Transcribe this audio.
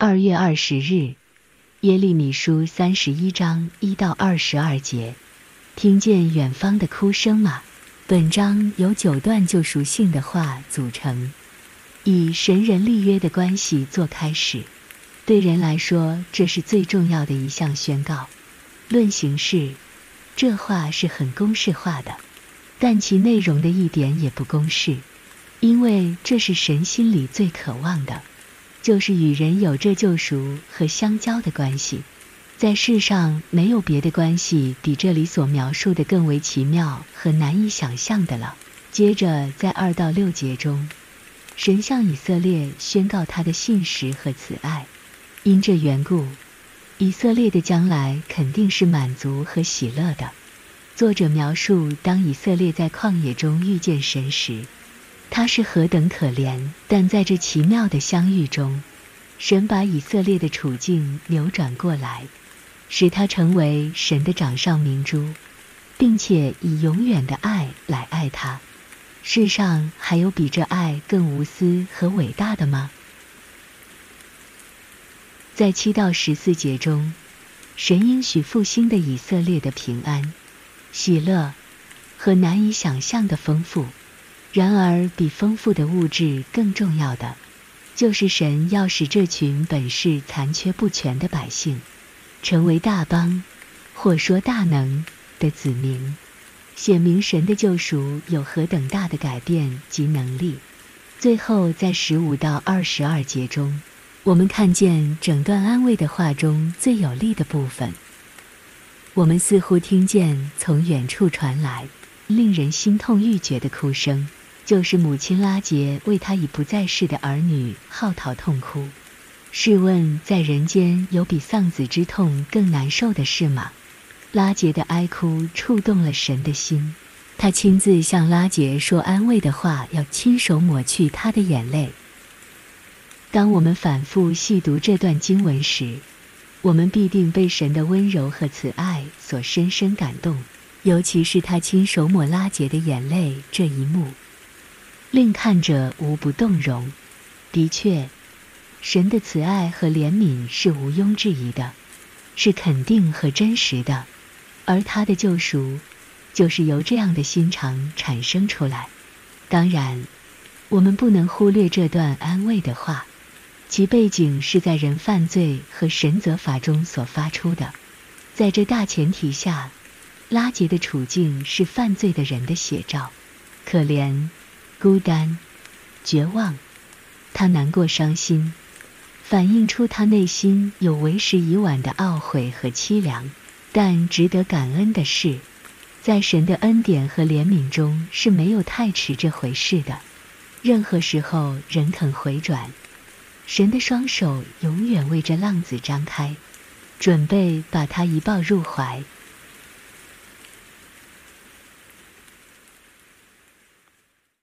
二月二十日，耶利米书三十一章一到二十二节，听见远方的哭声吗？本章由九段救赎性的话组成，以神人立约的关系做开始。对人来说，这是最重要的一项宣告。论形式，这话是很公式化的，但其内容的一点也不公式，因为这是神心里最渴望的，就是与人有着救赎和相交的关系。在世上没有别的关系比这里所描述的更为奇妙和难以想象的了。接着，在二到六节中，神向以色列宣告他的信实和慈爱。因这缘故，以色列的将来肯定是满足和喜乐的。作者描述当以色列在旷野中遇见神时，他是何等可怜。但在这奇妙的相遇中，神把以色列的处境扭转过来，使他成为神的掌上明珠，并且以永远的爱来爱他。世上还有比这爱更无私和伟大的吗？在七到十四节中，神应许复兴的以色列的平安、喜乐和难以想象的丰富。然而，比丰富的物质更重要的，就是神要使这群本是残缺不全的百姓，成为大邦，或说大能的子民，显明神的救赎有何等大的改变及能力。最后，在十五到二十二节中。我们看见整段安慰的话中最有力的部分。我们似乎听见从远处传来令人心痛欲绝的哭声，就是母亲拉杰为他已不在世的儿女号啕痛哭。试问，在人间有比丧子之痛更难受的事吗？拉杰的哀哭触动了神的心，他亲自向拉杰说安慰的话，要亲手抹去他的眼泪。当我们反复细读这段经文时，我们必定被神的温柔和慈爱所深深感动，尤其是他亲手抹拉杰的眼泪这一幕，令看者无不动容。的确，神的慈爱和怜悯是毋庸置疑的，是肯定和真实的，而他的救赎就是由这样的心肠产生出来。当然，我们不能忽略这段安慰的话。其背景是在人犯罪和神责罚中所发出的。在这大前提下，拉杰的处境是犯罪的人的写照，可怜、孤单、绝望。他难过、伤心，反映出他内心有为时已晚的懊悔和凄凉。但值得感恩的是，在神的恩典和怜悯中是没有太迟这回事的。任何时候，人肯回转。神的双手永远为这浪子张开，准备把他一抱入怀。